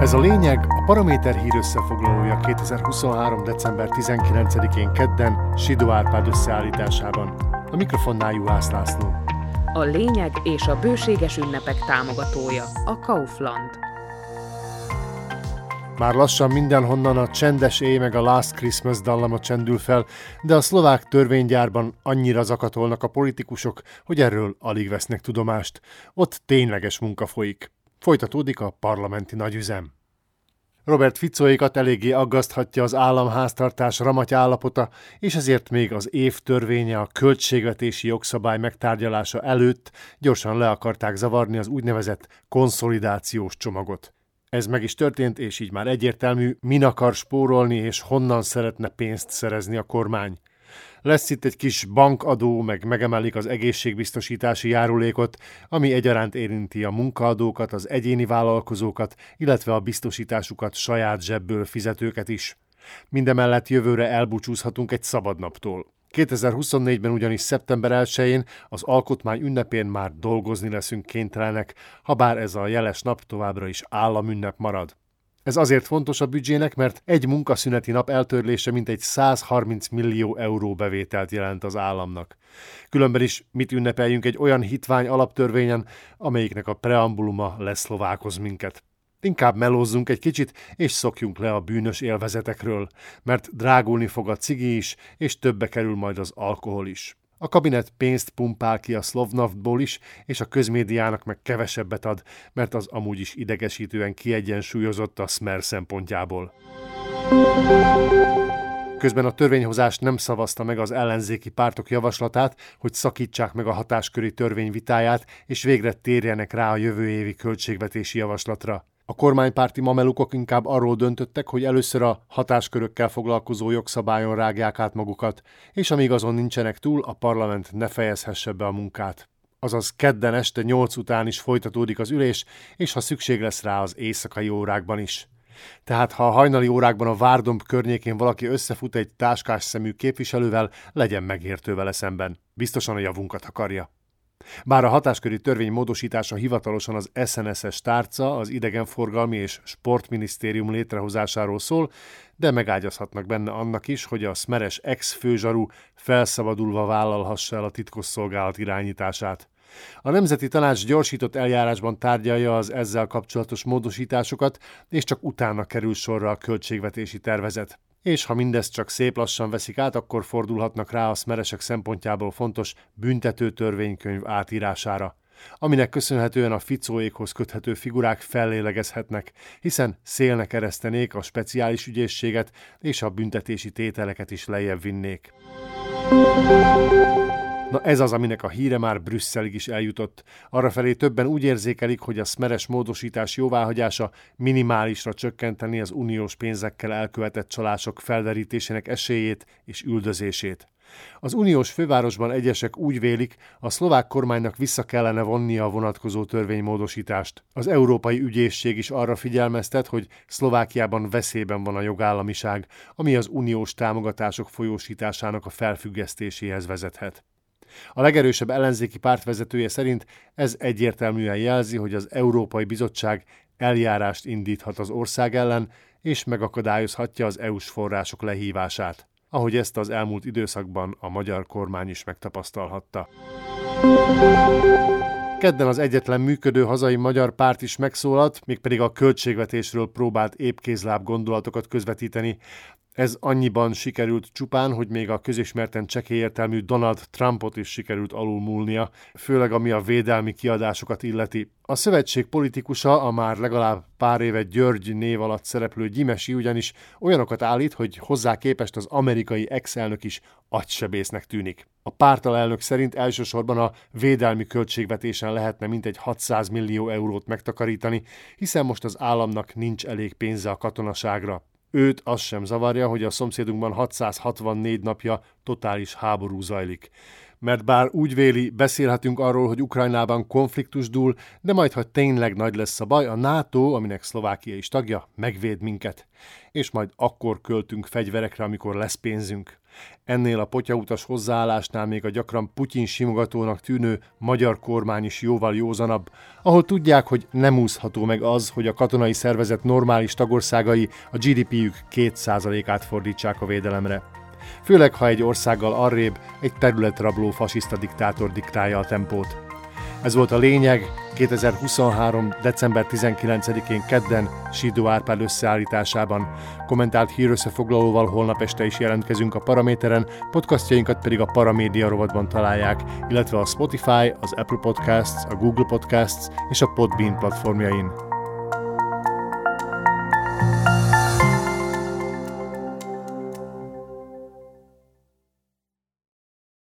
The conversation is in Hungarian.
Ez a lényeg a Paraméter hír összefoglalója 2023. december 19-én kedden Sidó Árpád összeállításában. A mikrofonnál Juhász László. A lényeg és a bőséges ünnepek támogatója a Kaufland. Már lassan mindenhonnan a csendes éj meg a Last Christmas dallama csendül fel, de a szlovák törvénygyárban annyira zakatolnak a politikusok, hogy erről alig vesznek tudomást. Ott tényleges munka folyik. Folytatódik a parlamenti nagyüzem. Robert Ficóékat eléggé aggaszthatja az államháztartás ramaty állapota, és ezért még az év törvénye a költségvetési jogszabály megtárgyalása előtt gyorsan le akarták zavarni az úgynevezett konszolidációs csomagot. Ez meg is történt, és így már egyértelmű, min akar spórolni, és honnan szeretne pénzt szerezni a kormány. Lesz itt egy kis bankadó, meg megemelik az egészségbiztosítási járulékot, ami egyaránt érinti a munkaadókat, az egyéni vállalkozókat, illetve a biztosításukat saját zsebből fizetőket is. Mindemellett jövőre elbúcsúzhatunk egy szabadnaptól. 2024-ben ugyanis szeptember 1-én az alkotmány ünnepén már dolgozni leszünk kénytelenek, ha bár ez a jeles nap továbbra is államünnep marad. Ez azért fontos a büdzsének, mert egy munkaszüneti nap eltörlése mintegy 130 millió euró bevételt jelent az államnak. Különben is mit ünnepeljünk egy olyan hitvány alaptörvényen, amelyiknek a preambuluma leszlovákoz minket. Inkább melózzunk egy kicsit, és szokjunk le a bűnös élvezetekről, mert drágulni fog a cigi is, és többe kerül majd az alkohol is. A kabinet pénzt pumpál ki a Slovnaftból is, és a közmédiának meg kevesebbet ad, mert az amúgy is idegesítően kiegyensúlyozott a Smer szempontjából. Közben a törvényhozás nem szavazta meg az ellenzéki pártok javaslatát, hogy szakítsák meg a hatásköri törvény vitáját, és végre térjenek rá a jövő évi költségvetési javaslatra. A kormánypárti mamelukok inkább arról döntöttek, hogy először a hatáskörökkel foglalkozó jogszabályon rágják át magukat, és amíg azon nincsenek túl, a parlament ne fejezhesse be a munkát. Azaz kedden este nyolc után is folytatódik az ülés, és ha szükség lesz rá az éjszakai órákban is. Tehát ha a hajnali órákban a Várdomb környékén valaki összefut egy táskás szemű képviselővel, legyen megértő vele szemben. Biztosan a javunkat akarja. Bár a hatásköri törvény módosítása hivatalosan az SNSS tárca, az idegenforgalmi és sportminisztérium létrehozásáról szól, de megágyazhatnak benne annak is, hogy a szmeres ex-főzsarú felszabadulva vállalhassa el a titkosszolgálat irányítását. A Nemzeti Tanács gyorsított eljárásban tárgyalja az ezzel kapcsolatos módosításokat, és csak utána kerül sorra a költségvetési tervezet és ha mindezt csak szép lassan veszik át, akkor fordulhatnak rá a szmeresek szempontjából fontos büntető törvénykönyv átírására, aminek köszönhetően a ficóékhoz köthető figurák fellélegezhetnek, hiszen szélnek eresztenék a speciális ügyészséget, és a büntetési tételeket is lejjebb vinnék. Na ez az, aminek a híre már Brüsszelig is eljutott. Arrafelé többen úgy érzékelik, hogy a szmeres módosítás jóváhagyása minimálisra csökkenteni az uniós pénzekkel elkövetett csalások felderítésének esélyét és üldözését. Az uniós fővárosban egyesek úgy vélik, a szlovák kormánynak vissza kellene vonnia a vonatkozó törvénymódosítást. Az Európai Ügyészség is arra figyelmeztet, hogy Szlovákiában veszélyben van a jogállamiság, ami az uniós támogatások folyósításának a felfüggesztéséhez vezethet. A legerősebb ellenzéki pártvezetője szerint ez egyértelműen jelzi, hogy az Európai Bizottság eljárást indíthat az ország ellen, és megakadályozhatja az EU-s források lehívását, ahogy ezt az elmúlt időszakban a magyar kormány is megtapasztalhatta. Kedden az egyetlen működő hazai magyar párt is megszólalt, mégpedig a költségvetésről próbált épkézláb gondolatokat közvetíteni, ez annyiban sikerült csupán, hogy még a közismerten csekélyértelmű Donald Trumpot is sikerült alulmúlnia, főleg ami a védelmi kiadásokat illeti. A szövetség politikusa, a már legalább pár éve György név alatt szereplő Gyimesi ugyanis olyanokat állít, hogy hozzá képest az amerikai ex-elnök is agysebésznek tűnik. A pártalelnök szerint elsősorban a védelmi költségvetésen lehetne mintegy 600 millió eurót megtakarítani, hiszen most az államnak nincs elég pénze a katonaságra. Őt az sem zavarja, hogy a szomszédunkban 664 napja totális háború zajlik. Mert bár úgy véli, beszélhetünk arról, hogy Ukrajnában konfliktus dúl, de majd, ha tényleg nagy lesz a baj, a NATO, aminek Szlovákia is tagja, megvéd minket. És majd akkor költünk fegyverekre, amikor lesz pénzünk. Ennél a potyautas hozzáállásnál még a gyakran Putyin simogatónak tűnő magyar kormány is jóval józanabb, ahol tudják, hogy nem úszható meg az, hogy a katonai szervezet normális tagországai a GDP-jük 2%-át fordítsák a védelemre. Főleg, ha egy országgal arrébb egy területrabló fasiszta diktátor diktálja a tempót. Ez volt a lényeg 2023. december 19-én kedden Sidó Árpád összeállításában. Kommentált hírösszefoglalóval holnap este is jelentkezünk a Paraméteren, podcastjainkat pedig a Paramédia rovatban találják, illetve a Spotify, az Apple Podcasts, a Google Podcasts és a Podbean platformjain.